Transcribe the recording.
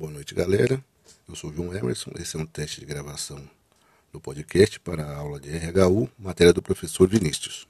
Boa noite, galera. Eu sou o João Emerson. Esse é um teste de gravação do podcast para a aula de RHU, matéria do professor Vinícius.